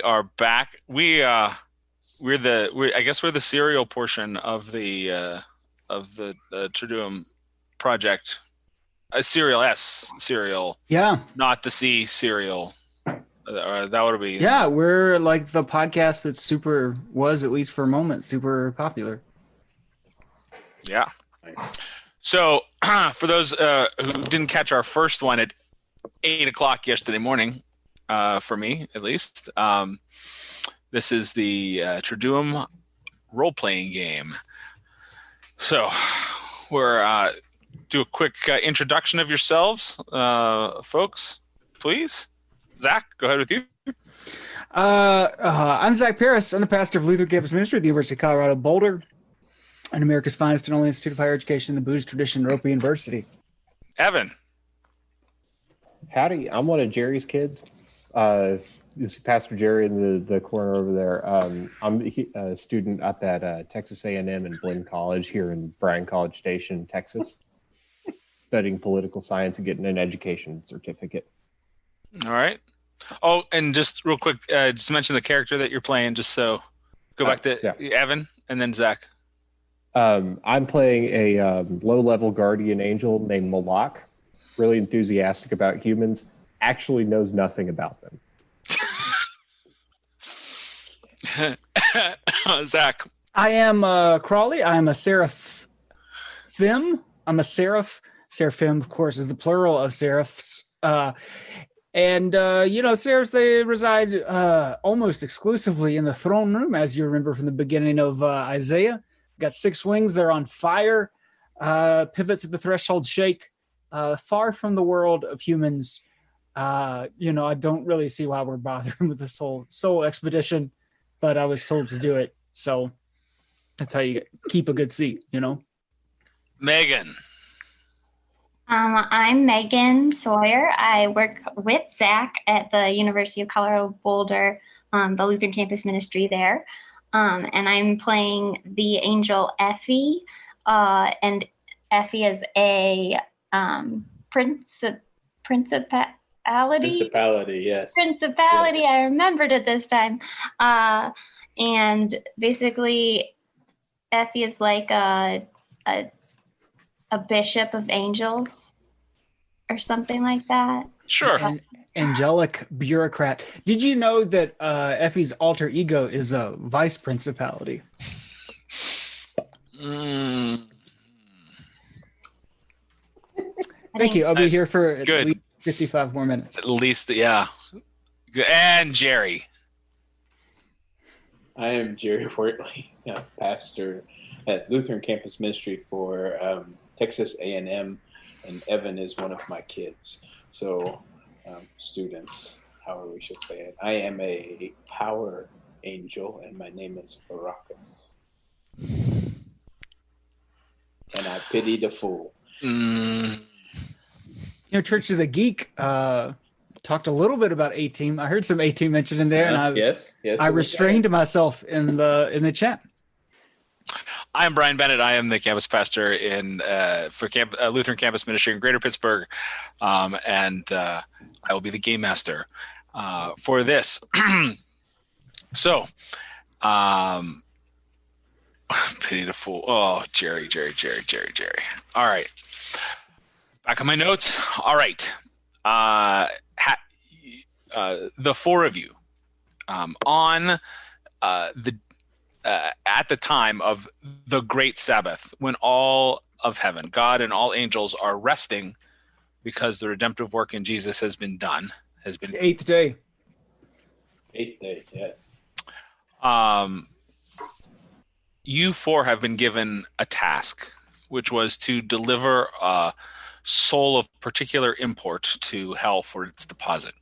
we are back. We uh we're the we I guess we're the serial portion of the uh of the the Triduum project. A serial S serial, Yeah. not the C serial. Uh, that would be Yeah, we're like the podcast that super was at least for a moment super popular. Yeah. So, for those uh, who didn't catch our first one at eight o'clock yesterday morning, uh, for me at least, um, this is the uh, Triduum role playing game. So, we're uh, do a quick uh, introduction of yourselves, uh, folks, please. Zach, go ahead with you. Uh, uh, I'm Zach Paris. I'm the pastor of Lutheran Campus Ministry at the University of Colorado Boulder and America's finest and only institute of higher education, in the Booze Tradition, Rope University. Evan. Howdy, I'm one of Jerry's kids. Uh, is Pastor Jerry in the, the corner over there. Um, I'm a student up at uh, Texas A&M and Blinn College here in Bryan College Station, Texas, studying political science and getting an education certificate. All right. Oh, and just real quick, uh, just mention the character that you're playing, just so go back to yeah. Evan and then Zach. Um, I'm playing a um, low-level guardian angel named Malak. Really enthusiastic about humans. Actually knows nothing about them. Zach. I am uh, Crawley. I am a seraphim. I'm a seraph. Seraphim, of course, is the plural of seraphs. Uh, and uh, you know, seraphs they reside uh, almost exclusively in the throne room, as you remember from the beginning of uh, Isaiah. Got six wings. They're on fire. Uh, pivots at the threshold shake. Uh, far from the world of humans. Uh, you know, I don't really see why we're bothering with this whole soul expedition, but I was told to do it, so that's how you keep a good seat, you know? Megan. Um, I'm Megan Sawyer. I work with Zach at the University of Colorado Boulder, um, the Lutheran Campus Ministry there. Um, and I'm playing the angel Effie. Uh, and Effie is a um, Prince princip- principality. Principality, yes. Principality. Yes. I remembered it this time. Uh, and basically, Effie is like a, a a bishop of angels or something like that. Sure. An angelic bureaucrat. Did you know that uh, Effie's alter ego is a vice principality? Mm, Thank you. I'll be Nice. here for at Good. Least 55 more minutes. at least, yeah. And Jerry. I am Jerry Wortley, uh, pastor at Lutheran Campus Ministry for um, Texas A&M, and Evan is one of my kids. So, um, students, however we should say it. I am a power angel, and my name is Baracus. And I pity the fool. Mm, You know, Church of the Geek uh, talked a little bit about A Team. I heard some A Team mentioned in there, and I, yes, yes. I restrained myself in the in the chat. I am Brian Bennett. I am the campus pastor in uh, for camp, uh, Lutheran Campus Ministry in Greater Pittsburgh, um, and uh, I will be the game master uh, for this. so, um, pity the fool. Oh, Jerry, Jerry, Jerry, Jerry, Jerry. All right, back on my notes. All right, uh, ha- uh, the four of you um, on uh, the uh, at the time of the great Sabbath, when all of heaven, God and all angels are resting because the redemptive work in Jesus has been done, has been The eighth day. Eighth day, yes. um, you four have been given a task, which was to deliver a soul of particular import to hell for its deposit.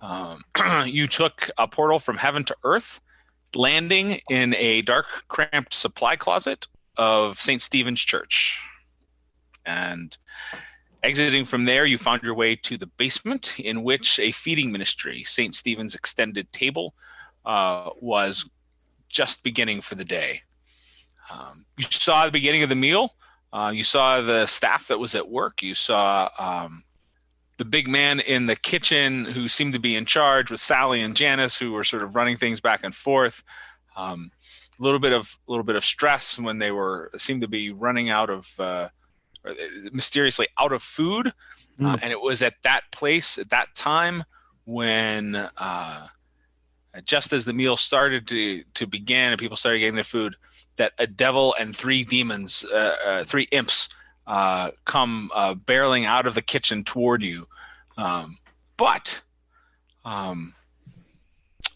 Um, you took a portal from heaven to earth, landing in a dark, cramped supply closet of St. Stephen's Church. And exiting from there, you found your way to the basement, in which a feeding ministry, St. Stephen's Extended Table, uh, was just beginning for the day. Um, you saw the beginning of the meal. Uh, you saw the staff that was at work. You saw um, the big man in the kitchen who seemed to be in charge with Sally and Janice, who were sort of running things back and forth. Um, a little bit of a little bit of stress when they were seemed to be running out of uh, mysteriously out of food, uh, and it was at that place at that time when uh, just as the meal started to to begin and people started getting their food, that a devil and three demons, uh, uh, three imps, uh, come uh, barreling out of the kitchen toward you. Um, but um,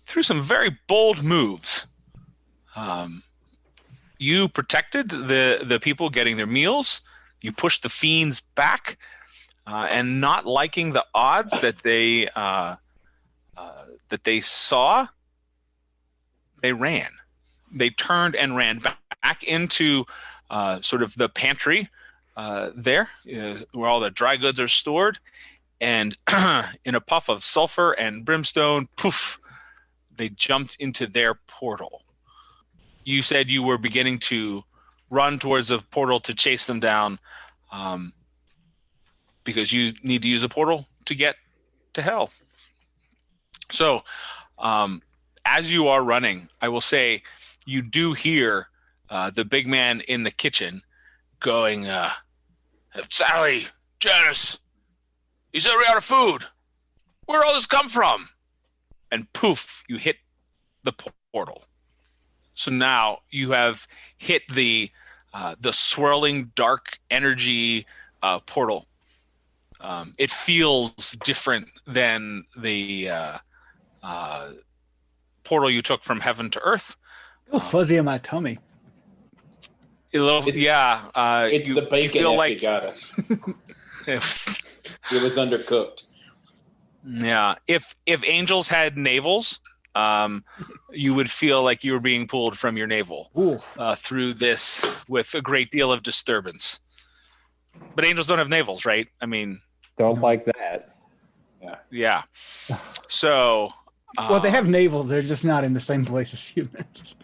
through some very bold moves, um, you protected the the people getting their meals. You pushed the fiends back, uh, and not liking the odds that they uh, that they saw, they ran. They turned and ran back into uh, sort of the pantry uh, there, uh, where all the dry goods are stored, and in a puff of sulfur and brimstone, poof, they jumped into their portal. You said you were beginning to run towards the portal to chase them down, um, because you need to use a portal to get to hell. So, um, as you are running, I will say you do hear uh, the big man in the kitchen going, uh, Sally, Janice, you said we're out of food. Where'd all this come from? And poof, you hit the portal. So now you have hit the uh, the swirling dark energy uh, portal. Um, it feels different than the uh, uh, portal you took from heaven to earth. Oh, fuzzy in my tummy. A little, It- yeah. Uh, It's you- the you bacon feel that like got us. it was- It was undercooked. yeah. If if angels had navels, um, you would feel like you were being pulled from your navel uh, through this with a great deal of disturbance. But angels don't have navels, right? I mean, Don't like that. yeah. Yeah. So, Well, they uh, have navel. They're just not in the same place as humans.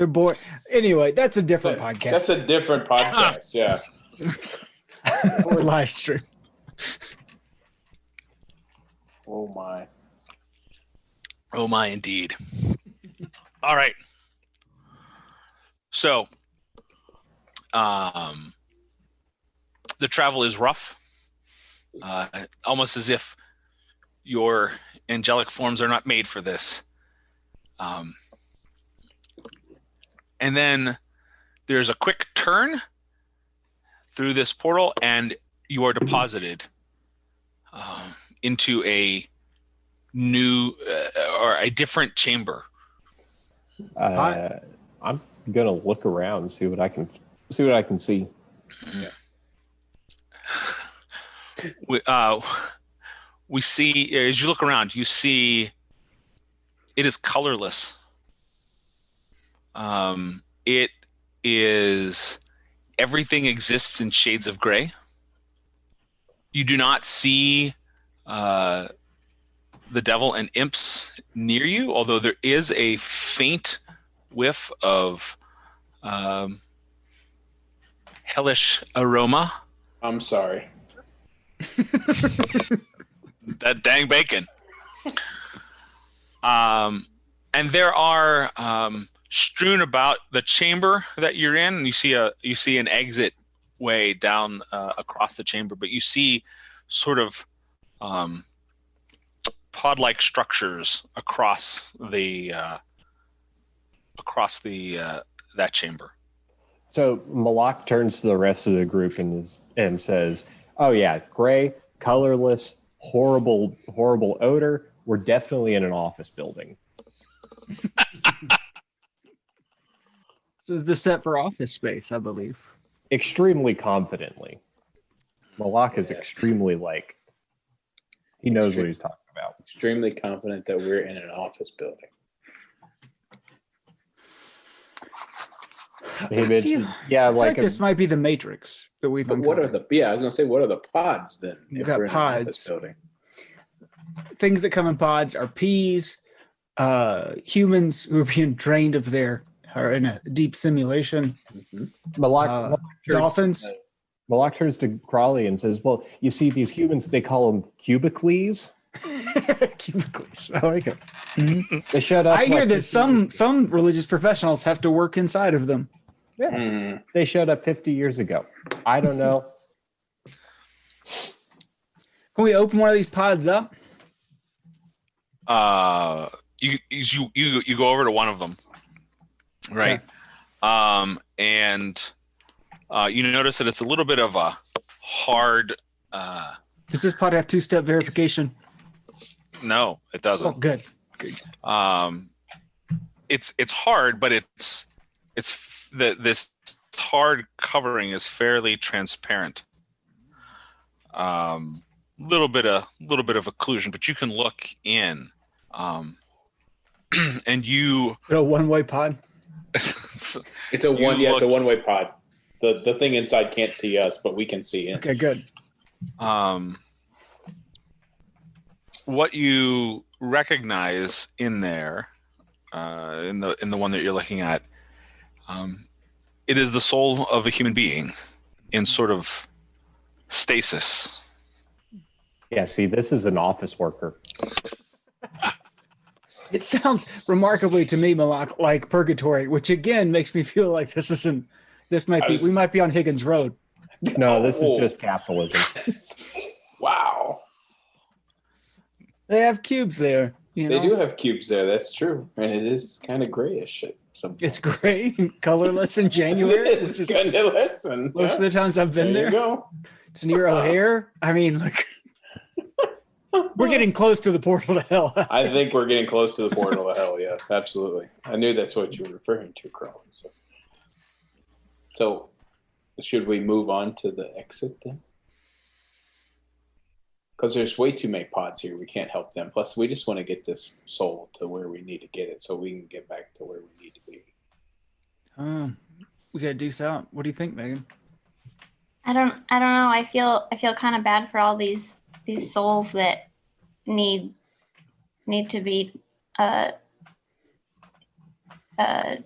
They're bored. Anyway, that's a different podcast That's a different podcast. Yeah. or live stream. Oh my. Oh my, indeed. All right. So, um, the travel is rough, uh, almost as if your angelic forms are not made for this. Um, and then there's a quick turn through this portal, and you are deposited uh, into a new uh, or a different chamber. Uh. I'm gonna look around, and see what I can see what I can see. We, uh, we see as you look around, you see it is colorless. Um, it is everything exists in shades of gray. You do not see uh, the devil and imps near you, although there is a faint whiff of um, hellish aroma. I'm sorry. that dang bacon. Um, and there are um, strewn about the chamber that you're in. And you see a you see an exit way down uh, across the chamber, but you see sort of um, pod-like structures across the uh, across the uh, that chamber. So Malak turns to the rest of the group and is and says, "Oh yeah, gray, colorless, horrible, horrible odor. We're definitely in an office building." This is the set for Office Space, I believe. Extremely confidently. Malak is Yes. extremely like he knows what he's talking about. Extremely confident that we're in an office building. He I mentions, feel- yeah, I like, like a- this might be the Matrix that we've But what are the yeah? I was gonna say what are the pods then? You if got we're in an office pods. building. things that come in pods are peas, uh, humans who are being drained of their are in a deep simulation, Mhm. Malak, uh, Malak turns to dolphins. the- Malak turns to Crawley and says, "Well, you see, these humans they call them cubicles. Cubicles. I like it. They showed up. I hear that 50 some some religious professionals have to work inside of them. Hmm. They showed up 50 years ago. I don't know. Can we open one of these pods up? uh you you you you go over to one of them right um and uh you notice that it's a little bit of a hard uh Does this pod have two step verification? no it doesn't Oh, good. um it's it's hard but it's it's the this hard covering is fairly transparent um little bit of little bit of occlusion but you can look in um and you A one way pod. It's a one. Yeah, it's a one-way pod. The the thing inside can't see us, but we can see it. Okay, good. um, what you recognize in there, uh, in the in the one that you're looking at, um, it is the soul of a human being in sort of stasis. Yeah, see, this is an office worker. It sounds remarkably to me, Malak, like purgatory, which again makes me feel like this isn't. This might be. was- we might be on Higgins Road. No, oh. this Oh. is just capitalism. wow, They have cubes there. You know, they do have cubes there. That's true, and it is kind of grayish. At some It's gray, and colorless in January. It's It's just kind of listen. most of the times I've been there. there. You go. It's near O'Hare. I mean, like we're getting close to the portal to hell. I think we're getting close to the portal to hell. Yes, absolutely. I knew that's what you were referring to, Crowley. So, so should we move on to the exit then? Because there's way too many pods here. We can't help them. Plus, we just want to get this soul to where we need to get it, so we can get back to where we need to be. um, we gotta deuce out. What do you think, Megan? I don't I don't know. I feel I feel kind of bad for all these these souls that need need to be uh uh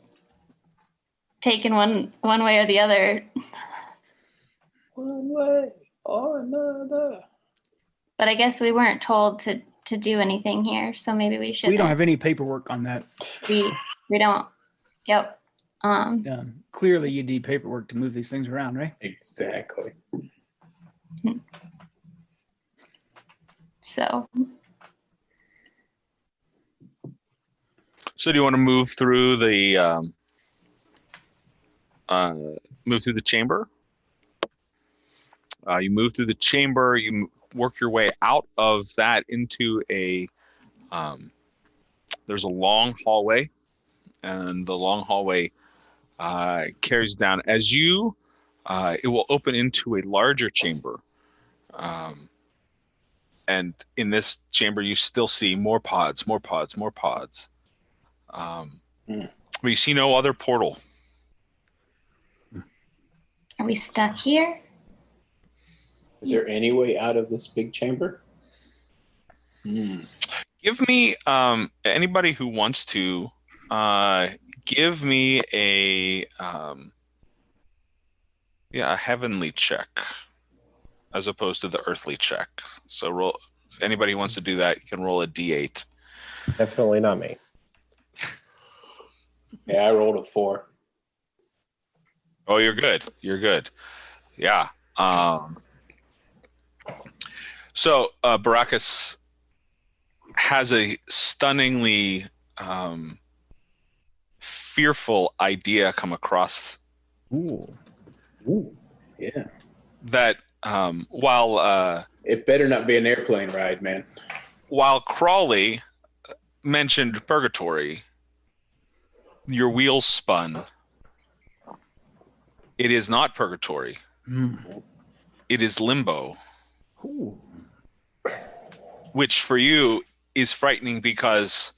taken one one way or the other. One way or another. But I guess we weren't told to to do anything here, so maybe we should We don't have any paperwork on that. we we don't yep. Um Um, clearly, you need paperwork to move these things around, right? Exactly. So So, do you want to move through the um, uh, move through the chamber? Uh, you move through the chamber. You work your way out of that into a. Um, there's a long hallway, and the long hallway uh, carries down as you. Uh, it will open into a larger chamber. Um, and in this chamber, you still see more pods, more pods, more pods. Um. But you see no other portal. are we stuck here? Is there any way out of this big chamber? Hmm. Give me um, anybody who wants to uh, give me a um, yeah a heavenly check as opposed to the earthly check. So roll. Anybody who wants to do that can roll a d8. Definitely not me. Yeah, I rolled a four. Oh, you're good. You're good. Yeah. Um, so uh, Baracus has a stunningly um, fearful idea come across Ooh. Ooh, yeah. that um, while uh, It better not be an airplane ride, man. while Crawley mentioned purgatory, your wheels spun. It is not purgatory. Mm. It is limbo. Ooh. which for you is frightening because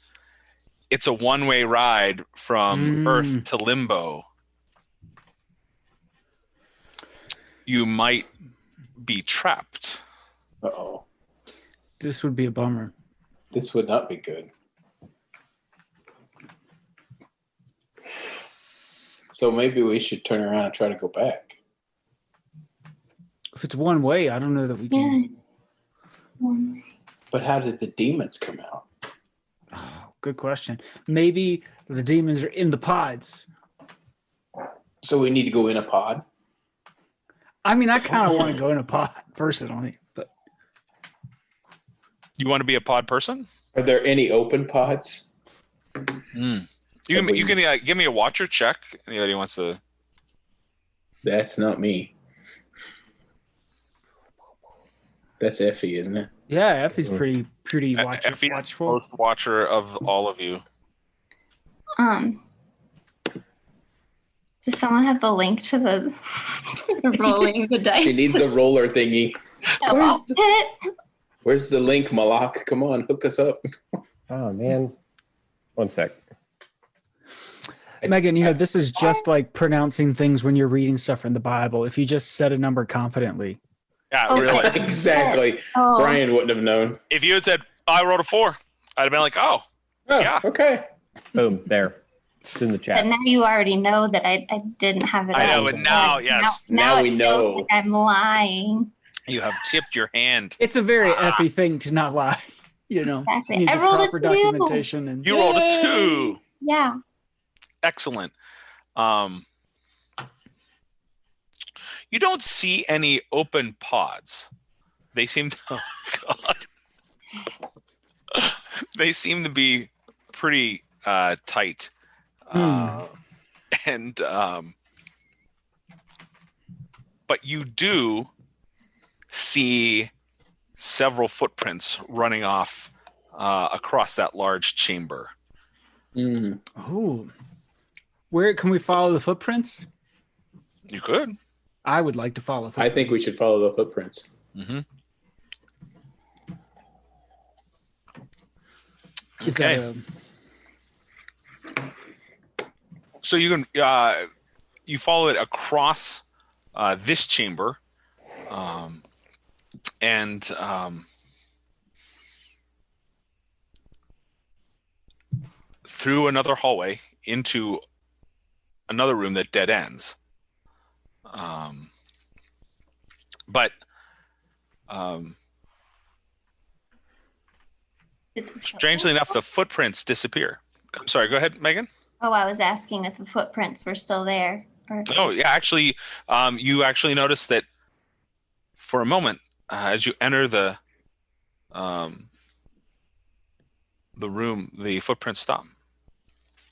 it's a one-way ride from Mm. earth to limbo you might be trapped Uh oh. This would be a bummer. This would not be good. So maybe we should turn around and try to go back. If it's one way, I don't know that we can. Yeah. But how did the demons come out? Good question. Maybe the demons are in the pods. So we need to go in a pod. I mean, I kind of want to go in a pod personally, but You want to be a pod person? Are there any open pods? Mm. You can you can uh, give me a watcher check. Anybody wants to? That's not me. That's Effie, isn't it? yeah, Effie's pretty pretty watch, Effie watchful. most watcher of all of you. Um, does someone have the link to the, the rolling the dice? She needs a roller thingy. about it? Where's the link, Malak? Come on, hook us up. Oh man. One sec. Megan, you know, this is just like pronouncing things when you're reading stuff from the Bible. If you just said a number confidently, Yeah, Okay. really. exactly. Oh, Brian wouldn't have known. If you had said I rolled a four, I'd have been like, oh, Oh, Yeah. Okay. Boom. There. It's in the but chat. now you already know that I, I didn't have it. I know, on. but now, yes. Now it we know. like I'm lying. you have tipped your hand. it's a very Ah. Effie thing to not lie. You know, Exactly. you need I the rolled a proper two. documentation and You rolled a two. Yeah. Excellent. Um, you don't see any open pods. They seem to, oh God. they seem to be pretty uh, tight. Uh, and um, but you do see several footprints running off uh, across that large chamber. Mm. oh, where can we follow the footprints? You could. I would like to follow. I think we should follow the footprints. Mm-hmm. Is Okay. that a, So you can uh, you follow it across uh, this chamber, um, and um, through another hallway into another room that dead ends. Um, but um, strangely enough, the footprints disappear. I'm sorry. Go ahead, Megan. Oh, I was asking if the footprints were still there. Or Oh yeah, actually, um, you actually noticed that for a moment uh, as you enter the um, the room, the footprints stop.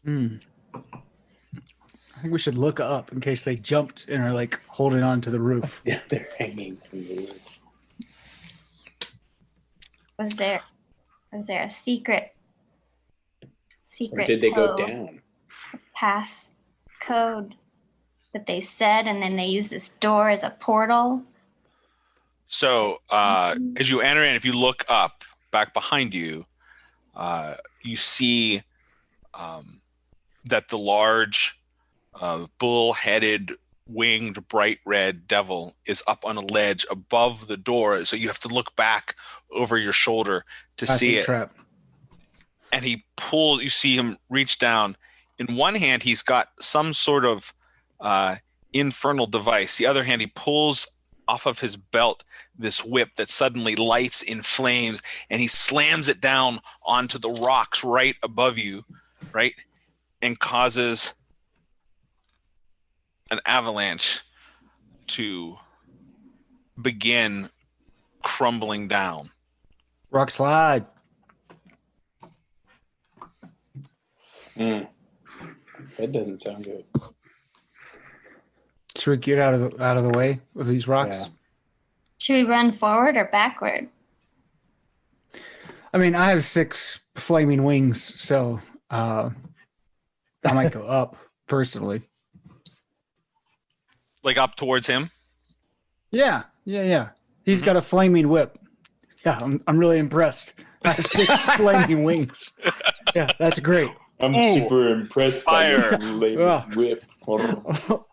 Hmm. I think we should look up in case they jumped and are like holding on to the roof. Yeah, they're hanging from the roof. was there was there a secret secret Or did they go code, down? Pass code that they said and then they use this door as a portal? So uh, Mhm. as you enter, and if you look up back behind you, uh, you see um, that the large uh, bull-headed winged bright red devil is up on a ledge above the door so you have to look back over your shoulder to Passing see it trap. and he pulls you see him reach down in one hand he's got some sort of uh, infernal device the other hand he pulls off of his belt this whip that suddenly lights in flames and he slams it down onto the rocks right above you right and causes an avalanche to begin crumbling down Rock slide. Mm. That doesn't sound good. Should we get out of the out of the way of these rocks? Yeah. Should we run forward or backward? I mean, I have six flaming wings, so uh, I might go up personally. like up towards him Yeah, yeah, yeah. He's Mhm. got a flaming whip. Yeah, I'm, I'm really impressed. I have six flaming wings. Yeah, that's great. I'm Ooh, super impressed fire. by your whip.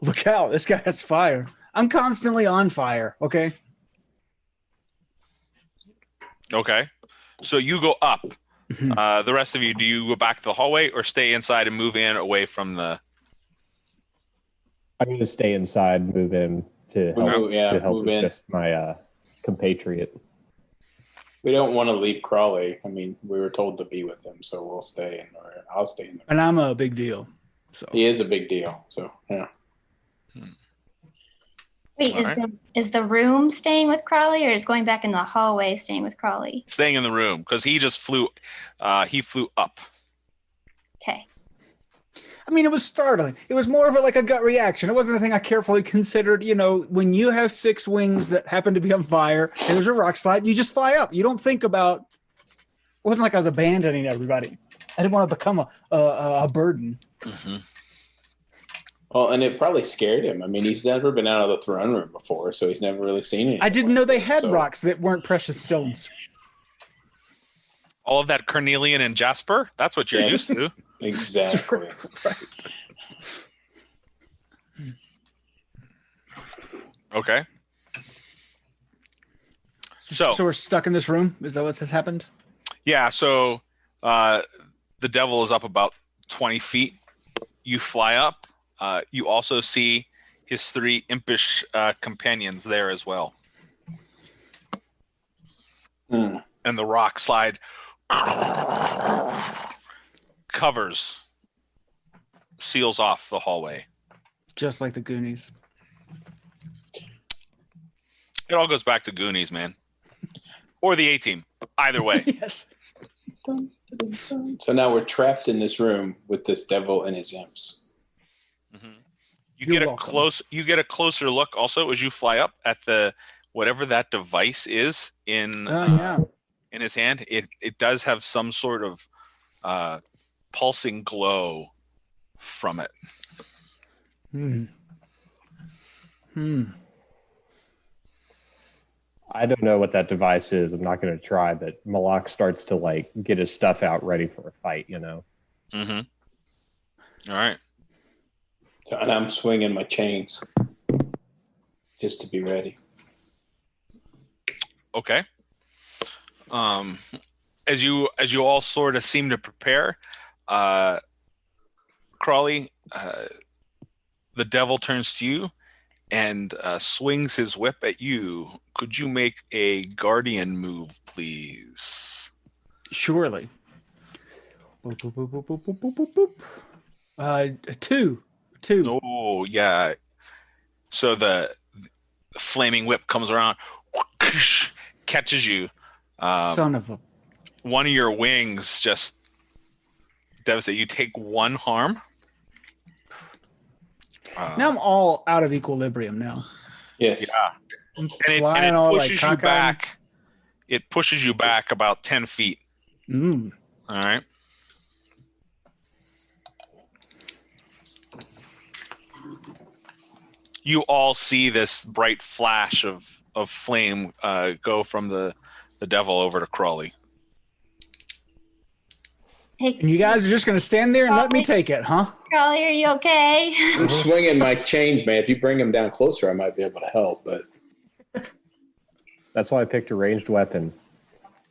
Look out, this guy has fire. I'm constantly on fire, okay? Okay. So you go up. Mhm. Uh, the rest of you, do you go back to the hallway or stay inside and move in away from the? I'm going to stay inside, move in to help, move- yeah, to help move in. assist my uh, compatriot. We don't want to leave Crawley. I mean, we were told to be with him, so we'll stay in, or I'll stay in. And I'm a big deal. So He is a big deal. So yeah. Wait, is Alright. the is the room staying with Crawley, or is going back in the hallway staying with Crawley? Staying in the room because he just flew. Uh, he flew up. Okay. I mean, it was startling. It was more of a, like a gut reaction. It wasn't a thing I carefully considered. You know, when you have six wings that happen to be on fire and there's a rock slide, you just fly up. You don't think about. It wasn't like I was abandoning everybody. I didn't want to become a a, a burden. Mm-hmm. Well, and it probably scared him. I mean, he's never been out of the throne room before, so he's never really seen it. I didn't know they had So- rocks that weren't precious stones. All of that carnelian and jasper. That's what you're Yes. used to. Exactly. right. Okay. So- so we're stuck in this room. Is that what's has happened? Yeah. So uh, the devil is up about 20 feet. You fly up. Uh, you also see his three impish uh, companions there as well. Hmm. And the rock slide covers, seals off the hallway. Just like the Goonies. It all goes back to Goonies, man. Or the A team. Either way. yes. So now we're trapped in this room with this devil and his imps. Mhm. You You're get a welcome. close you get a closer look also as you fly up at the whatever that device is in Oh uh, yeah. in his hand. It it does have some sort of uh, pulsing glow from it. Hmm. Hmm. I don't know what that device is. I'm not going to try, but Malak starts to like get his stuff out ready for a fight. You know. Mm-hmm. All right. And I'm swinging my chains just to be ready. Okay. Um, as you as you all sort of seem to prepare, uh, Crawley, uh, the devil turns to you and uh, swings his whip at you. Could you make a guardian move, please? Surely. Boop, boop, boop, uh, two, two. Oh yeah. So the flaming whip comes around, whoosh, catches you. Um, Son of a. One of your wings just devastate. You take one harm. Uh, Now I'm all out of equilibrium now. Yes. Yeah. I'm And it, and it all pushes like you cockeyed. back. It pushes you back about ten feet. Mm. All right. You all see this bright flash of of flame uh, go from the the devil over to Crawley. Hey, And you guys are just gonna stand there and let me take it, huh? Crawley, are you okay? I'm swinging my chains, man. If you bring him down closer, I might be able to help. But That's why I picked a ranged weapon.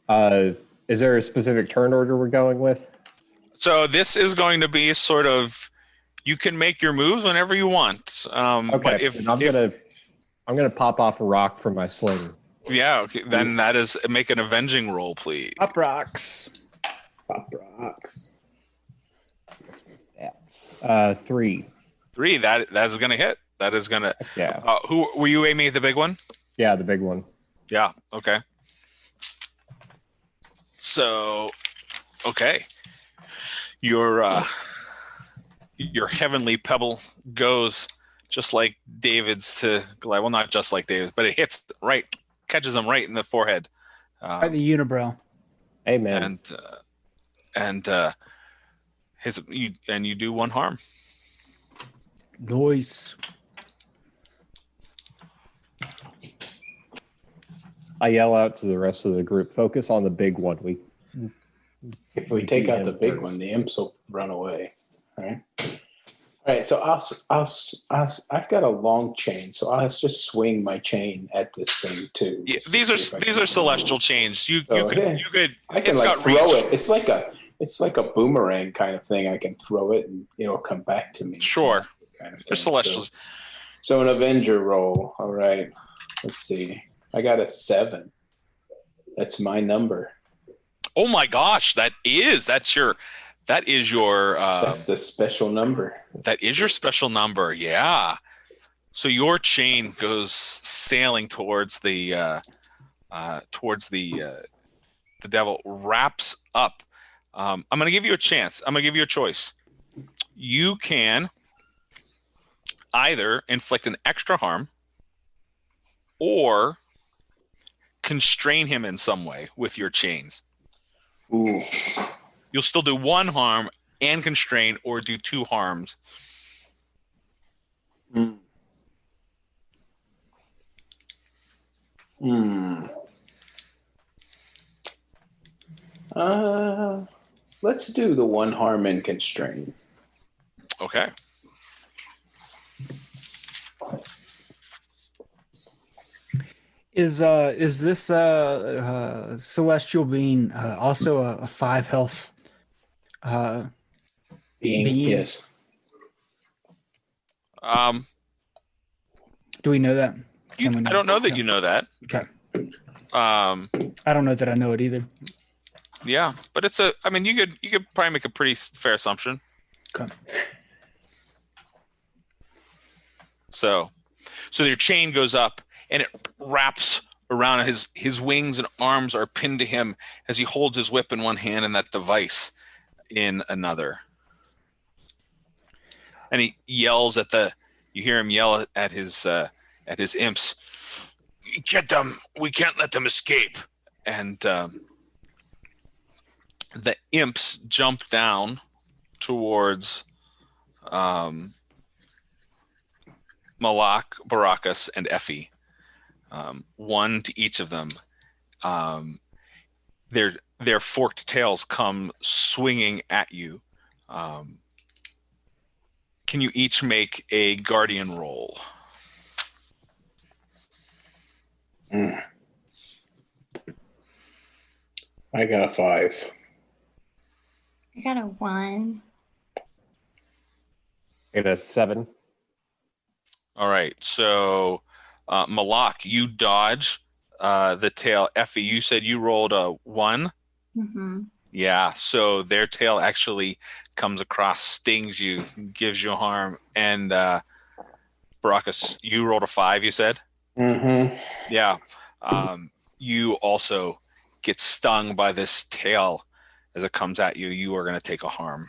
Uh, is there a specific turn order we're going with? So this is going to be sort of you can make your moves whenever you want. Um, Okay, but if, then I'm if- gonna I'm gonna pop off a rock from my sling. yeah, okay, then that is make an avenging roll, please. Up rocks. Pop rocks. Stats. Uh, three. Three. That that is going to hit. That is going to. Yeah, Uh, who were you aiming at the big one? yeah, the big one. Yeah. Okay. So, okay, your uh, your heavenly pebble goes just like David's to Goliath. Well, not just like David, but it hits right, catches him right in the forehead. Um, Right in the unibrow. Amen. and uh, and uh, his you and you do one harm. Noise. I yell out to the rest of the group, focus on the big one. We If we take out the big first. one, the imps will run away. All right. All right. So I'll, s- I'll, s- I'll, s- I've got a long chain, so I'll just swing my chain at this thing too. Yeah, these are these are celestial chains. You you Oh, could yeah. you could I can it's like got throw reach. it. It's like a it's like a boomerang kind of thing. I can throw it and it'll come back to me. Sure. Kind of. They're celestial. So an Avenger roll. All right. Let's see. I got a seven. That's my number. Oh my gosh, that is that's your that is your uh, That's the special number. that is your special number. Yeah. So your chain goes sailing towards the uh, uh, towards the uh, the devil, wraps up. Um, I'm going to give you a chance. I'm going to give you a choice. You can either inflict an extra harm or constrain him in some way with your chains. Ooh. You'll still do one harm and constrain, or do two harms. Hmm. Hmm. Uh, let's do the one harm and constrain. Okay. Is uh is this uh, uh celestial being uh, also a, a five health? Uh, Being, Being. yes. Um, do we know that? you, Can we I don't know that Okay. you know that. Okay, Um, I don't know that I know it either. Yeah, but it's a. I mean, you could you could probably make a pretty fair assumption. Okay. So, so your chain goes up and it wraps around his his wings and arms are pinned to him as he holds his whip in one hand and that device in another. And he yells at the. You hear him yell at his uh, at his imps. Get them! We can't let them escape. And um, the imps jump down towards um, Malak, Baracus, and Effie. Um, one to each of them. Um, their their forked tails come swinging at you. Um, can you each make a guardian roll? I got a five. I got a one. Get a seven. All right. So, uh, Malak, you dodge uh, the tail. Effie, you said you rolled a one. Mm-hmm. Yeah. So their tail actually comes across, stings you, gives you harm. And uh, Baracus, you rolled a five, you said? Mm-hmm. Yeah. Um, you also get stung by this tail as it comes at you. You are going to take a harm.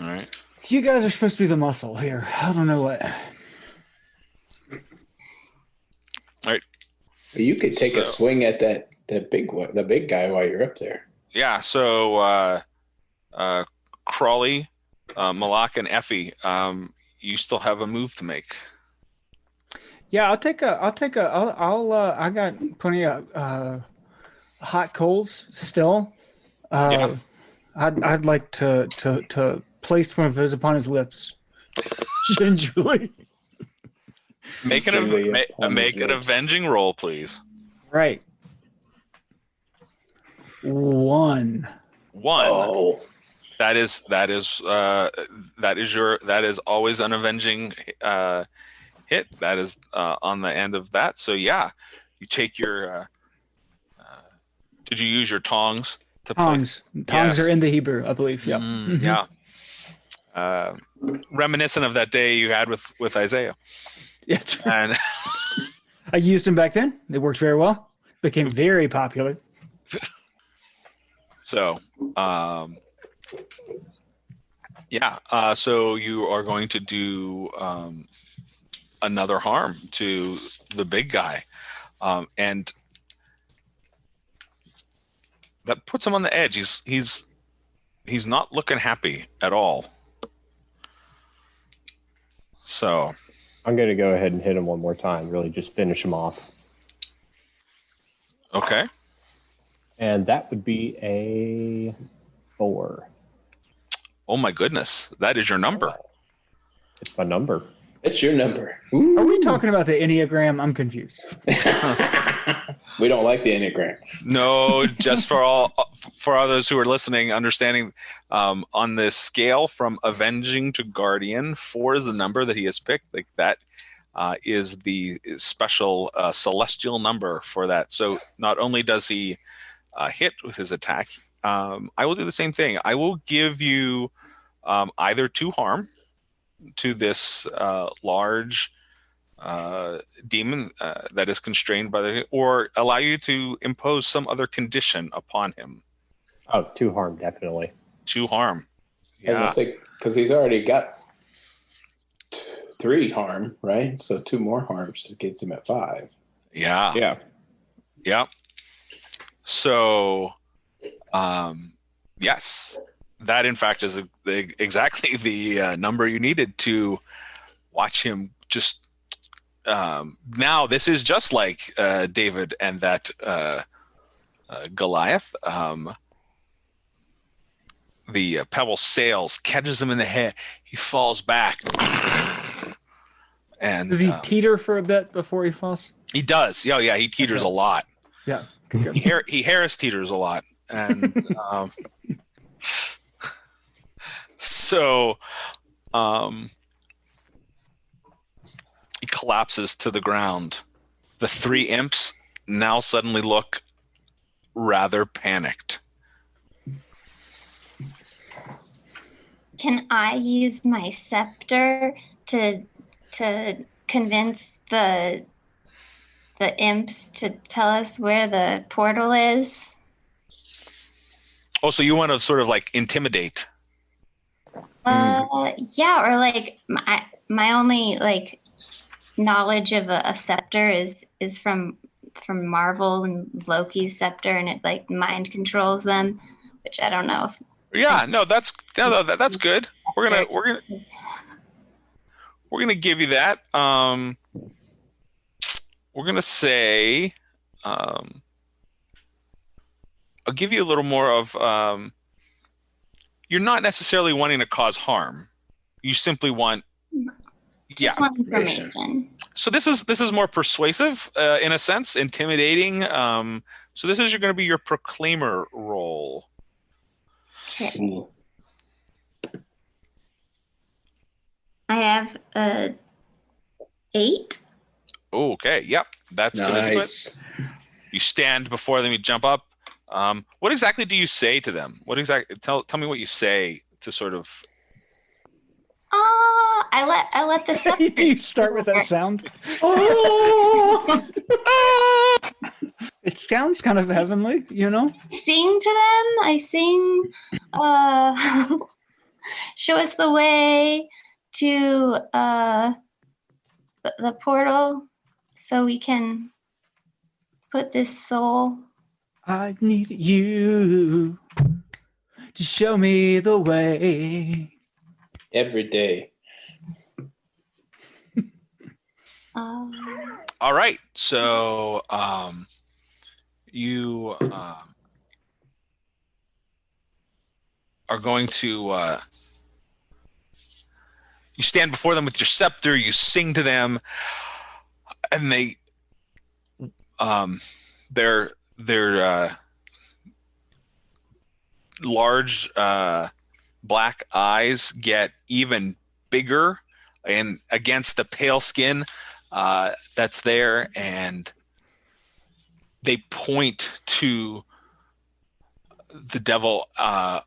All right. You guys are supposed to be the muscle here. I don't know what. All right. You could take a swing at that that big one, the big guy while you're up there. Yeah. So, uh, uh, Crawley, uh, Malak, and Effie, um, you still have a move to make. Yeah, I'll take a. I'll take a. I'll. I'll uh, I got plenty of uh, hot coals still. Uh, Yeah. I'd. I'd like to to to place one of those upon his lips, gingerly. Make an, Gingerly ma- make an avenging roll, please. Right. One. One. Oh, That is that is uh, that is your that is always an avenging uh, hit. That is uh, on the end of that. So yeah, you take your. Uh, uh, did you use your tongs to? Tongs. Tongs Yes. are in the Hebrew, I believe. Yeah. Mm, Mhm. Yeah. Uh, reminiscent of that day you had with with Isaiah, Yeah, right. and I used them back then. They worked very well. Became very popular. so um, yeah. Uh, so you are going to do um, another harm to the big guy, um, and that puts him on the edge. He's he's he's not looking happy at all. So I'm going to go ahead and hit him one more time. Really, just finish him off. okay. And that would be a four. Oh my goodness, that is your number. It's my number. That's your number. Are we talking about the Enneagram? I'm confused. We don't like the Enneagram. No, just for all for others who are listening, understanding um, on the scale from avenging to guardian, four is the number that he has picked. Like that uh, is the special uh, celestial number for that. So not only does he uh, hit with his attack, um, I will do the same thing. I will give you um, either two harm to this uh, large uh, demon uh, that is constrained by the, or allow you to impose some other condition upon him. Oh, two harm, definitely. Two harm. Yeah, Yeah. because he's already got t- three harm, right? So two more harms gets him at five. Yeah. Yeah. Yep. So, um, yes, that in fact is the- exactly the uh, number you needed to watch him just. Um, now this is just like uh, David and that uh, uh, Goliath. Um, the uh, pebble sails, catches him in the head. He falls back, and Does he um, teeter for a bit before he falls? he does. Yeah, yeah, he teeters Okay. a lot. Yeah. he, Har- he Harris teeters a lot, and um, so um, he collapses to the ground. The three imps now suddenly look rather panicked. Can I use my scepter to to convince the the imps to tell us where the portal is? Oh, so you want to sort of like intimidate? Uh, yeah, or like my my only like knowledge of a, a scepter is is from from Marvel and Loki's scepter, and it like mind controls them, which I don't know if Yeah, no, that's no, no, that, that's good. We're gonna we're gonna we're gonna give you that. Um, we're gonna say, um, I'll give you a little more of. Um, you're not necessarily wanting to cause harm. You simply want. Yeah. just want information. information. So this is this is more persuasive uh, in a sense, intimidating. Um, so this is going to be your proclaimer role. Okay. I have a eight. Okay. Yep. That's gonna. Nice. you stand before them you jump up um, what exactly do you say to them what exactly tell tell me what you say to sort of Oh, I let I let the scepter. Do you start with that sound? oh! It sounds kind of heavenly, you know? sing to them. I sing, uh, show us the way to uh, the, the portal so we can put this soul. I need you to show me the way. Every day. Uh, all right so um, you um, are going to uh, you stand before them with your scepter you sing to them and they um, their their uh, large uh, black eyes get even bigger and against the pale skin uh, that's there and they point to the devil uh,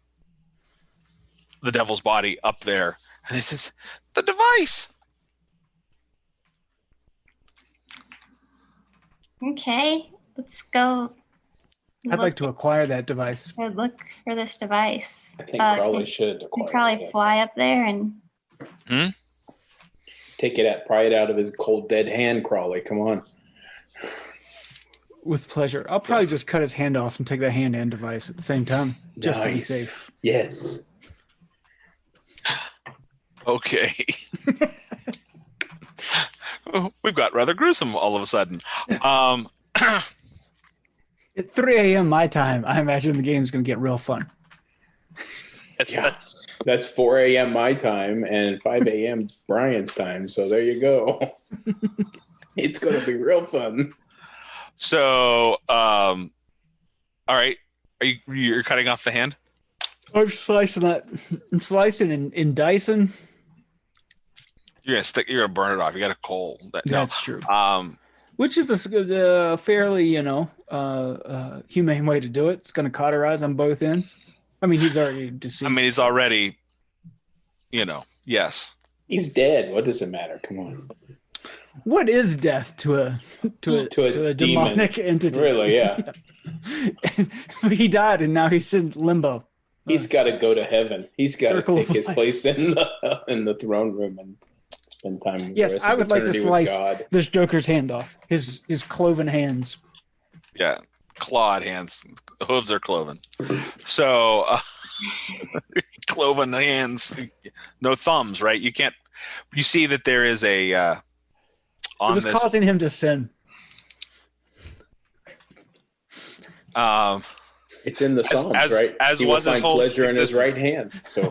the devil's body up there and they says the device okay, let's go. I'd like to acquire that device. or look for this device. I think Uh, Crowley can- should We acquire probably this. fly up there and Take it out, pry it out of his cold dead hand, Crawley. Come on. With pleasure. I'll probably just cut his hand off and take the hand and device at the same time, just to be Nice. safe. Yes. okay Oh, we've got rather gruesome all of a sudden um, At 3 a.m. my time, I imagine the game's going to get real fun. it's, Yeah. that's That's 4 a.m. my time and 5 a.m. Brian's time. So there you go. it's going to be real fun. So, um, all right, are you you're cutting off the hand? I'm slicing that. I'm slicing and, and dicing. You're gonna stick. You're gonna burn it off. You got a coal. That, no. That's true. Um, Which is a, uh, fairly, you know, uh, uh, humane way to do it. It's going to cauterize on both ends. I mean, he's already deceased. I mean, he's already, you know, yes. He's dead. What does it matter? Come on. what is death to a to a, To a to a demonic entity? Really, yeah. he died, and now he's in limbo. He's got to go to heaven. He's got to take his life. place in the in the throne room and spend time. Yes, I would like to slice this Joker's hand off. His his cloven hands. Yeah, clawed hands, hooves are cloven. So, uh, cloven hands, no thumbs, right? You can't. You see that there is a uh, It on was this. causing him to sin. Um, It's in the Psalms, as- right? as he will was his whole pleasure in his right hand. So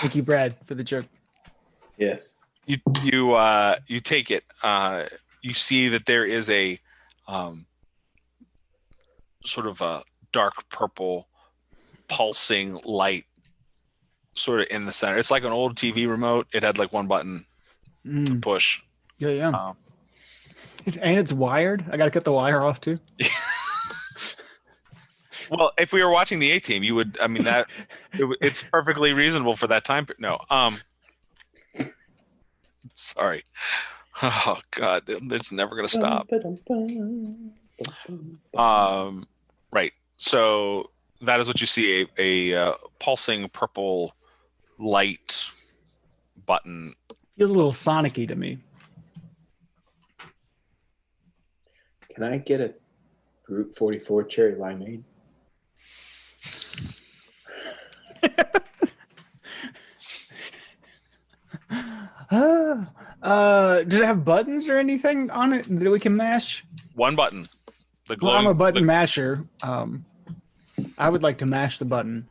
Thank you, Brad, for the joke. yes, you you uh, you take it. Uh, you see that there is a um, sort of a dark purple pulsing light, sort of in the center. It's like an old TV remote. It had like one button to Mm, push. yeah, yeah. Um, and it's wired. I got to cut the wire off too. Well, if we were watching the A Team, you would. I mean, that it, it's perfectly reasonable for that time. No, um, sorry. Oh God, it's never gonna stop. Um, right. So that is what you see a, a uh, pulsing purple light button. Feels a little Sonic-y to me. Can I get a Route 44 cherry limeade? Uh, does it have buttons or anything on it that we can mash? One button. The Well, I'm a button the- masher. Um, I would like to mash the button.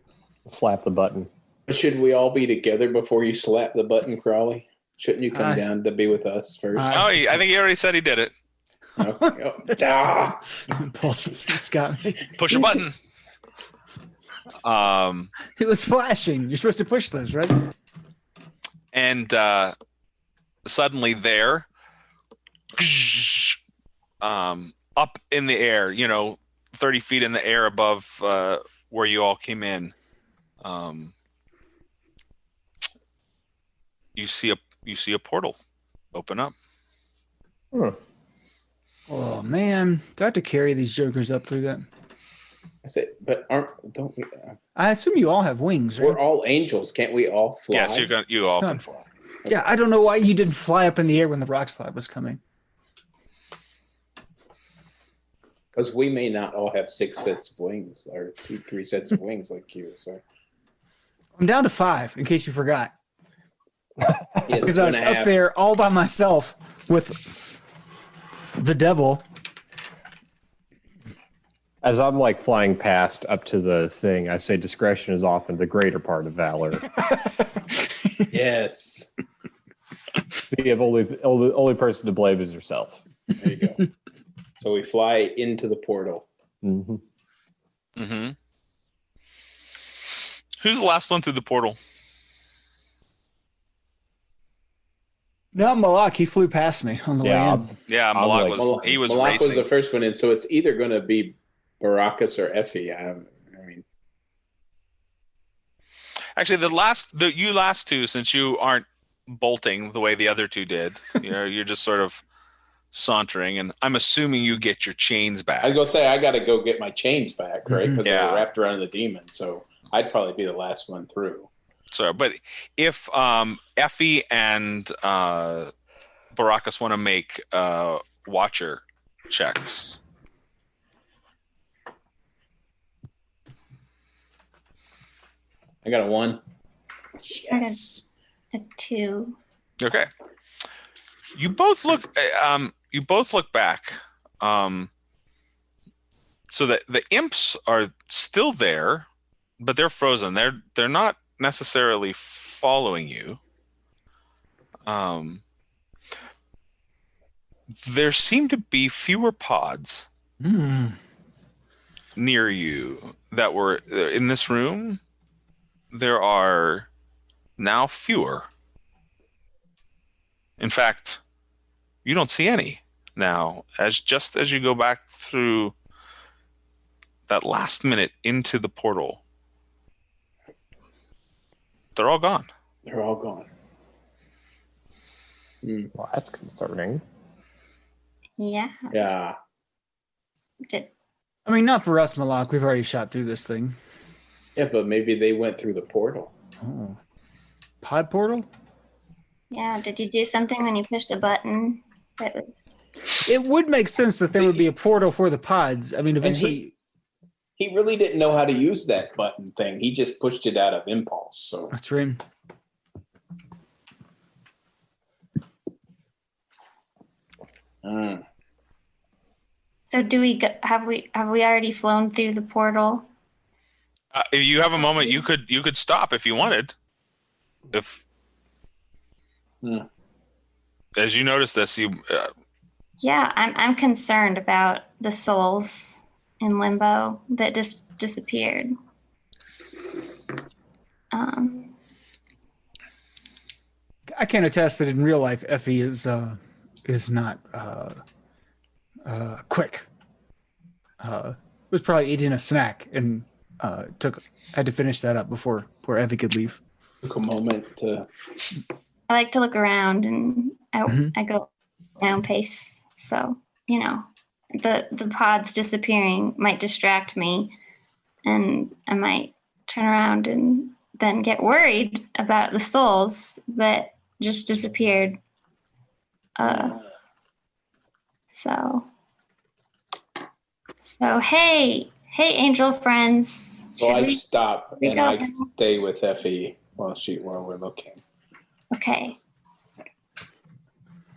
Slap the button. Should we all be together before you slap the button, Crawley? Shouldn't you come Uh, down to be with us first? oh, he- I think he already said he did it. Okay. Oh, ah. Impulsive. It's got me. Push a button. Um, It was flashing. You're supposed to push those, right? And uh, suddenly there, um, up in the air, you know, thirty feet in the air above uh, where you all came in, um, you see a you see a portal open up. Hmm. Oh man, do I have to carry these jokers up through that? I said, but aren't don't we? Uh, I assume you all have wings, right? we're all angels. Can't we all fly? Yes, you're gonna you all Huh. can fly. Yeah, I don't know why you didn't fly up in the air when the rock slide was coming. Because we may not all have six sets of wings or two, three sets of wings like you. So I'm down to five, in case you forgot, yes, because I was two and a up there all by myself with the devil. As I'm like flying past up to the thing, I say discretion is often the greater part of valor. Yes, so you have only only, only person to blame is yourself. there you go. so we fly into the portal. Mm-hmm. Mm-hmm. Who's the last one through the portal? Not Malak. He flew past me on the Yeah, way in. I'm- Yeah, Malak like- was Mal- he was Malak racing. was the first one in, so it's either going to be Baracus or Effie. I, I mean, Actually, the last, the you last two, since you aren't bolting the way the other two did, you know, you're just sort of sauntering, and I'm assuming you get your chains back. I was going to say I got to go get my chains back, right? Because Yeah. I wrapped around the demon. So I'd probably be the last one through. So, but if um, Effie and uh, Baracus want to make uh, Watcher checks, I got a one. Yes. A two. okay. You both look. uh, Um, you both look back. Um, so the the imps are still there, but they're frozen. They're they're not necessarily following you. Um, there seem to be fewer pods Hmm. near you that were in this room. There are now fewer. In fact, you don't see any now. As just as you go back through that last minute into the portal, they're all gone. They're all gone. Hmm. Well, that's concerning. Yeah. Yeah. Did I mean, not for us, Malak. We've already shot through this thing. Yeah, but maybe they went through the portal. Oh. Pod portal? yeah, did you do something when you pushed the button that was It would make sense that there would be a portal for the pods. I mean, eventually. He really didn't know how to use that button thing. He just pushed it out of impulse. So That's right. Mm. So do we go, have we have we already flown through the portal? Uh, if you have a moment, you could you could stop if you wanted. If Hmm. as you notice this, you uh, Yeah, I'm I'm concerned about the souls in limbo that just disappeared. Um, I can attest that in real life, Effie is uh, is not uh, uh, quick. Uh, was probably eating a snack and uh, took had to finish that up before before Evie could leave. Took a moment to. I like to look around and I, Mhm. I go my own pace. So you know, the the pods disappearing might distract me, and I might turn around and then get worried about the souls that just disappeared. Uh, so, so hey, hey, angel friends. So Should I we- stop we and go I now? stay with Effie while she while we're looking. Okay.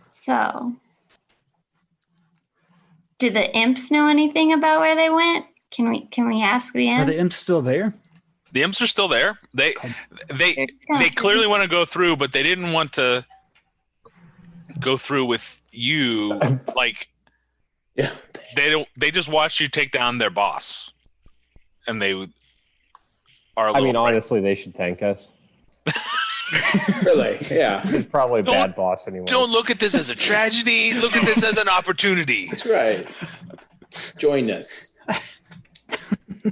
So, do the imps know anything about where they went? Can we can we ask the imps? Are the imps still there? the imps are still there. They they they clearly want to go through, but they didn't want to go through with you. Like Yeah. they don't. They just watch you take down their boss, and they are. I mean, frightened. honestly, they should thank us. really? Yeah. He's probably a Don't- bad boss anyway. Don't look at this as a tragedy. Look at this as an opportunity. That's right. Join us.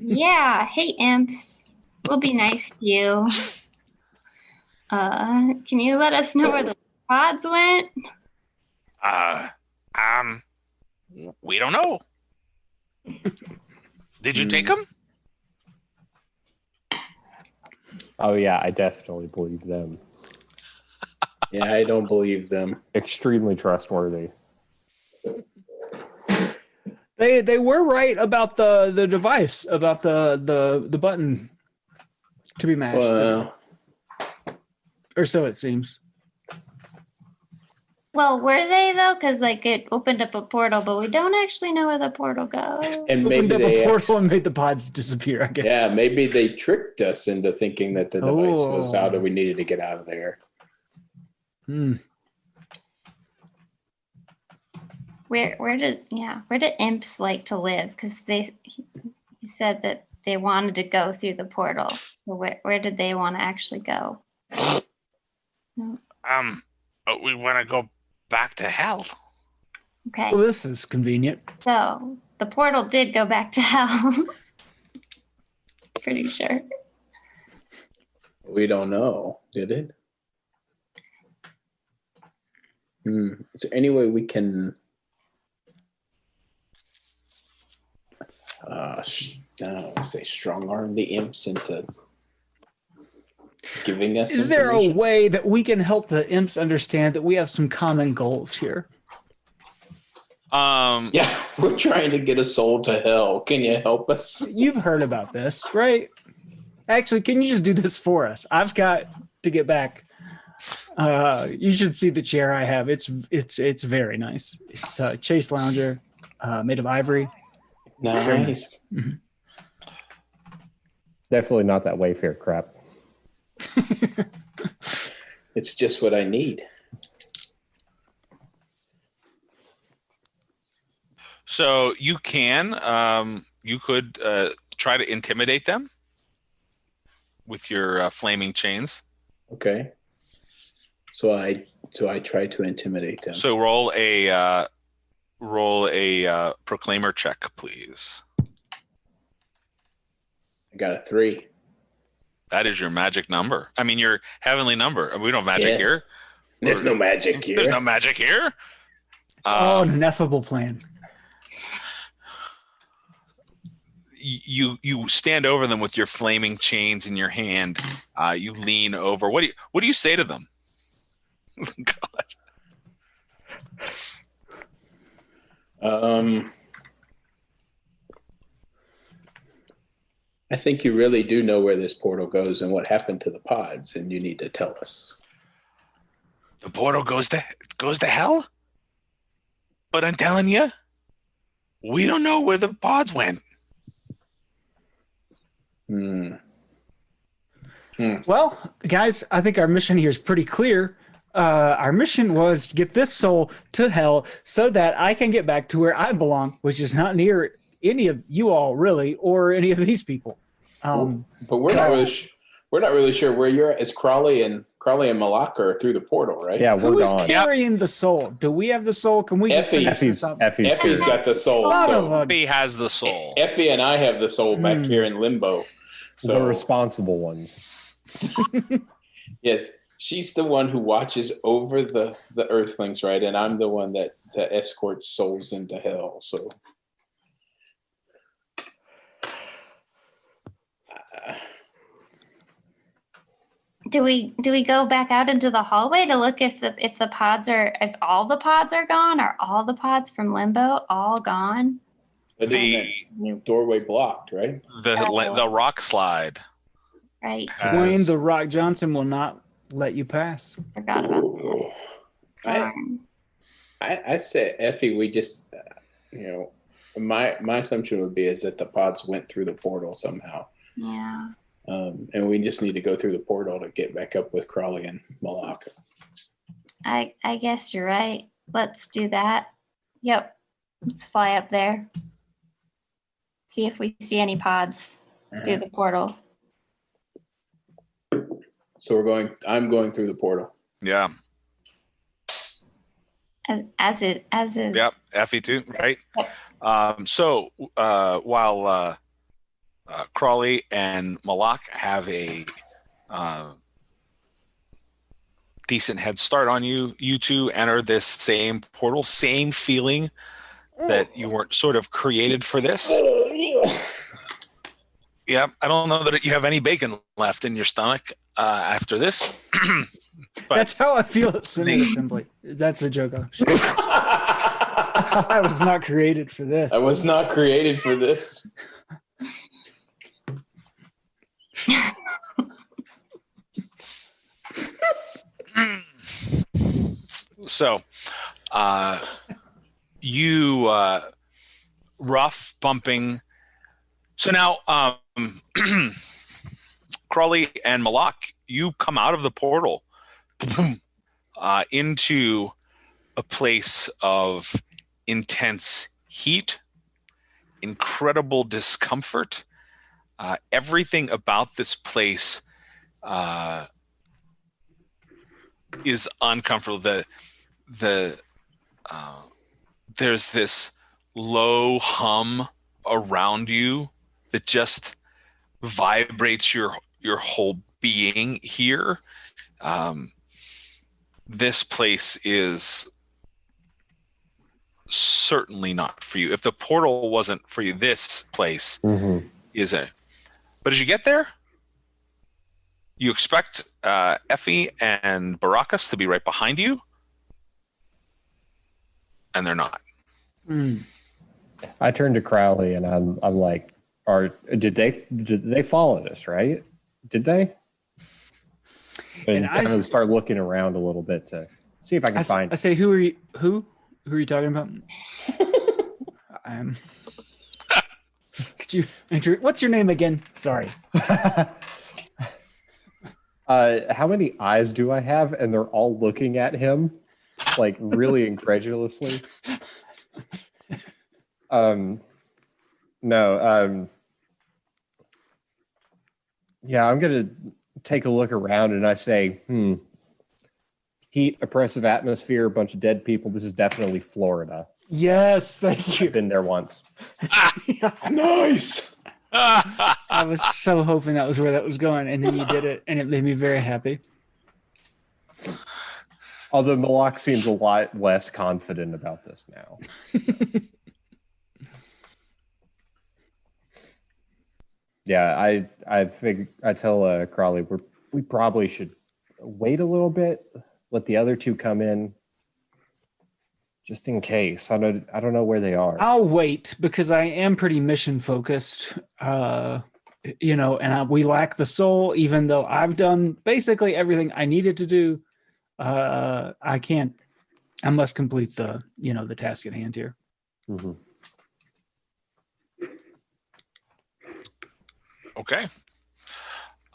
yeah. Hey, imps. We'll be nice to you. Uh, can you let us know where the pods went? Uh, um, we don't know. Did you take them? Oh yeah, I definitely believe them. Yeah, I don't believe them. Extremely trustworthy. They they were right about the the device about the the the button to be mashed, Well, or so it seems. Well, were they though? Because like it opened up a portal, but we don't actually know where the portal goes. and Opened maybe up they a portal act- and made the pods disappear. I guess. yeah, maybe they tricked us into thinking that the device was Oh. out and we needed to get out of there. Hmm. Where where did yeah where did imps like to live? Because they he, he said that they wanted to go through the portal. Where where did they want to actually go? Um, oh, we want to go back to hell. Okay, Well, this is convenient. so the portal did go back to hell. Pretty sure. We don't know, did it? Hmm. Is there any way we can uh sh- I don't want to say strong arm the imps into giving us Is there a way that we can help the imps understand that we have some common goals here? Um, Yeah, we're trying to get a soul to hell. Can you help us? You've heard about this, right? Actually, can you just do this for us? I've got to get back. Uh, you should see the chair I have. It's it's it's very nice. It's a Chase Lounger, uh, made of ivory. Nice. Definitely not that Wayfair crap. It's just what I need. So you can, um, you could uh, try to intimidate them with your uh, flaming chains. Okay. So I so I try to intimidate them. So roll a uh, roll a uh, proclaimer check, please. I got a three. That is your magic number. I mean, your heavenly number. We don't have magic Yes. here. There's no magic here. There's no magic here. oh, Um, an ineffable plan. you you stand over them with your flaming chains in your hand. Uh, you lean over. What do you what do you say to them? God. Um, I think you really do know where this portal goes and what happened to the pods, and you need to tell us. The portal goes to goes to hell. But I'm telling you, we don't know where the pods went. Hmm. Well, guys, I think our mission here is pretty clear. Uh, our mission was to get this soul to hell so that I can get back to where I belong, which is not near any of you all, really, or any of these people. Um, But we're So- not really sh- we're not really sure where you're at. Is Crawley and Crawley and Malacca are through the portal, right? Yeah, we're who is gone. carrying the soul? Do we have the soul? Can we just Effie, Effie's, Effie's, Effie's got the soul. Son of So a- Effie has the soul. Effie and I have the soul back Hmm. here in limbo. the So responsible ones. yes, she's the one who watches over the the Earthlings, right? And I'm the one that that escorts souls into hell. So. Do we do we go back out into the hallway to look if the if the pods are if all the pods are gone? Are all the pods from Limbo all gone? The the doorway blocked, right? the the rock slide. Right. Dwayne the Rock Johnson will not let you pass. Forgot about that. I, I, I said Effie, we just, uh, you know, my my assumption would be is that the pods went through the portal somehow, Yeah. Um, and we just need to go through the portal to get back up with Crawley and Malacca. I I guess you're right. Let's do that. Yep. Let's fly up there. See if we see any pods through the portal. So we're going. I'm going through the portal. Yeah. As as it as it Yep. Effie too. Right. Yep. Um, so uh, while uh, uh, Crawley and Malak have a uh, decent head start on you, you two enter this same portal, same feeling that you weren't sort of created for this. Yeah, I don't know that you have any bacon left in your stomach uh, after this. But- That's how I feel at Senate Assembly. That's the joke. I was not created for this. I was not created for this. So, uh, you uh, rough bumping. So now, um, Crawley and Malak, you come out of the portal uh, into a place of intense heat, incredible discomfort. Uh, everything about this place uh, is uncomfortable. The the uh, there's this low hum around you that just vibrates your your whole being here. Um, this place is certainly not for you. If the portal wasn't for you, this place Mhm. is a. But as you get there, you expect uh, Effie and Baracus to be right behind you, and they're not. Hmm. I turned to Crowley and I'm I'm like, are did they did they follow us, right? Did they? And, And I kind of start looking around a little bit to see if I can I, s- find I say, who are you? Who? Who are you talking about? I'm. Could you? intro- What's your name again? Sorry. uh how many eyes do I have? And they're all looking at him like really incredulously. Um, no. Um, yeah, I'm gonna take a look around and I say, hmm, heat, oppressive atmosphere, a bunch of dead people. This is definitely Florida. Yes, thank you. Been there once. Nice. I was so hoping that was where that was going, and then you did it, and it made me very happy. Although Malak seems a lot less confident about this now. yeah, I I think I tell uh, Crawley we we probably should wait a little bit, let the other two come in, just in case. I don't I don't know where they are. I'll wait because I am pretty mission focused. Uh, you know, and I, we lack the soul, even though I've done basically everything I needed to do. Uh, I can't. I must complete the you know the task at hand here. Mm-hmm. Okay.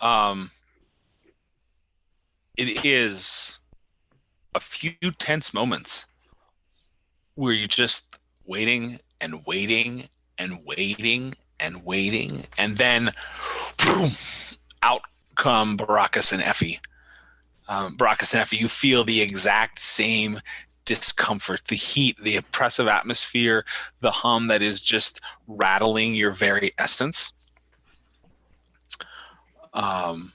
Um, it is a few tense moments where you're just waiting and waiting and waiting and waiting, and then boom, out come Baracus and Effie. Um, Baracus and Effie, you feel the exact same discomfort, the heat, the oppressive atmosphere, the hum that is just rattling your very essence. Um,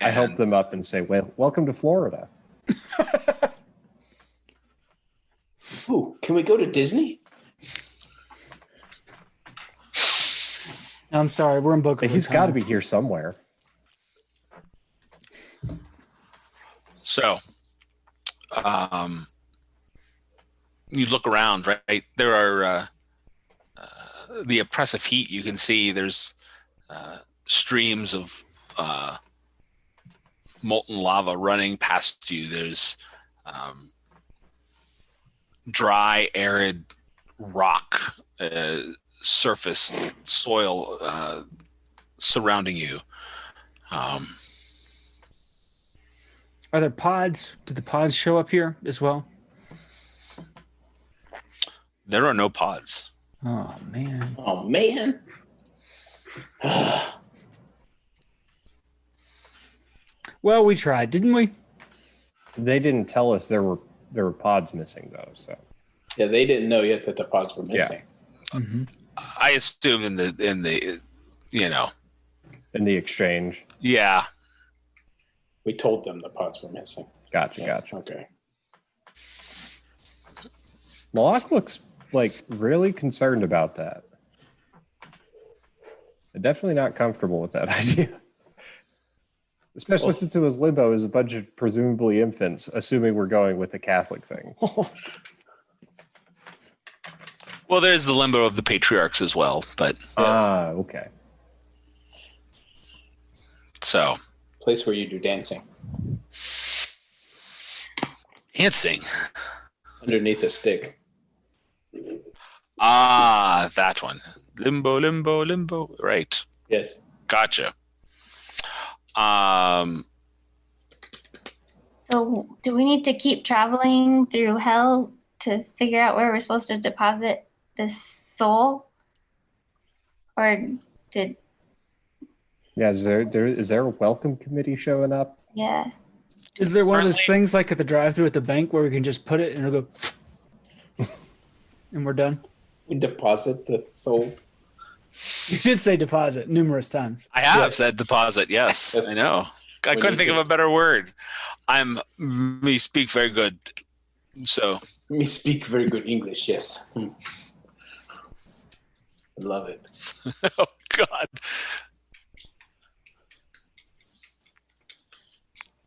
I help them up and say, "Well, welcome to Florida." Ooh, can we go to Disney? I'm sorry, we're in Boca. But he's got to be here somewhere. So, um, you look around, right? There are uh, uh, the oppressive heat. You can see there's uh, streams of uh, molten lava running past you. There's um, dry, arid rock uh, surface, soil uh, surrounding you. Um, Are there pods? Did the pods show up here as well? there are no pods. Oh man. Oh man. Well, we tried, didn't we? They didn't tell us there were there were pods missing though. So yeah, they didn't know yet that the pods were missing. hmm I assume in the in the you know in the exchange, yeah We told them the pods were missing. gotcha, Yeah, gotcha. Okay. Malak looks like really concerned about that. Definitely not comfortable with that idea. Especially Well- since it was limbo as a bunch of presumably infants, assuming we're going with the Catholic thing. well there's the limbo of the patriarchs as well but Ah, okay. so. Place where you do dancing. Dancing? Underneath a stick. ah that one. Limbo limbo limbo. Right. Yes. gotcha um So, do we need to keep traveling through hell to figure out where we're supposed to deposit this soul? Or did, Yeah, is there there is there a welcome committee showing up? yeah. Is there one of those things like at the drive-through at the bank where we can just put it and it'll go, and we're done? We deposit the soul. You did say deposit numerous times. i have Yes. said deposit yes, Yes. i know i When couldn't you think of a better word i'm me speak very good so Me speak very good English. Yes. Hmm. Love it. oh god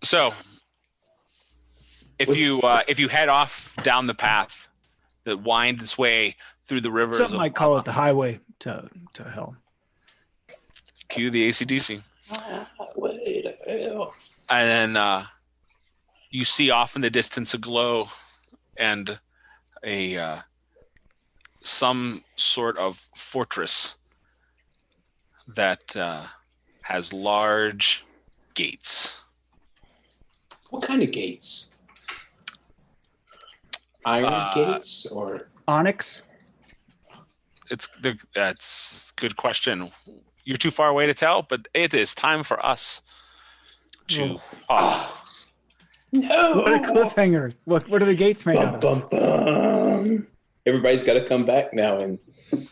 so if you uh, if you head off down the path that winds its way through the river. Some might call it the highway to to hell. cue the AC/DC Wait, hell. and then uh, you see off in the distance a glow and a uh, some sort of fortress that uh, has large gates. What kind of gates? Iron Uh, gates or Onyx. It's that's good question. You're too far away to tell, but it is time for us to Oh. pause. no? What a cliffhanger! What what are the gates made out Bum, of? bum, bum. Everybody's got to come back now in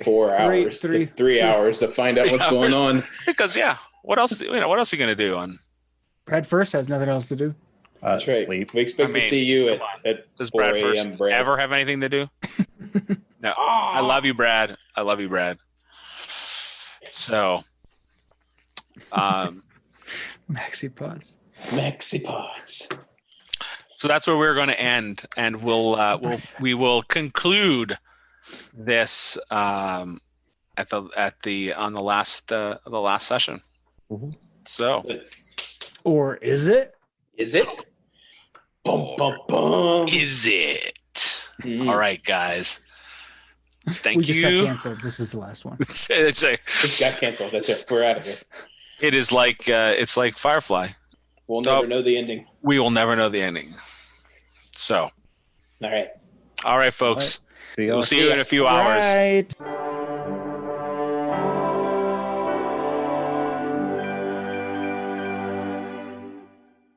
four Three- hours, three- to three three- hours to find out Three what's going on. Because yeah, what else? You know, what else are you gonna do on? Brad first has nothing else to do. Uh, That's right. Sleep. We expect I mean, to see you at, at Does 4 Brad a.m. first Brad. ever have anything to do? no, I love you, Brad. I love you, Brad. So, um, Maxi pods. Maxi Pods. so that's where we're going to end, and we'll uh, we'll we will conclude this um, at the at the on the last uh, the last session. Mhm. So Or is it? Is it? Bum, bum, bum. is it? Mm. All right, guys. Thank we just got you. canceled. This is the last one. It's, it's a, It got canceled. That's it. We're out of here. it is like uh, it's like Firefly. We'll never Oh. know the ending. We will never know the ending. So, All right. all right, folks. See you We'll see you in a few hours. Right.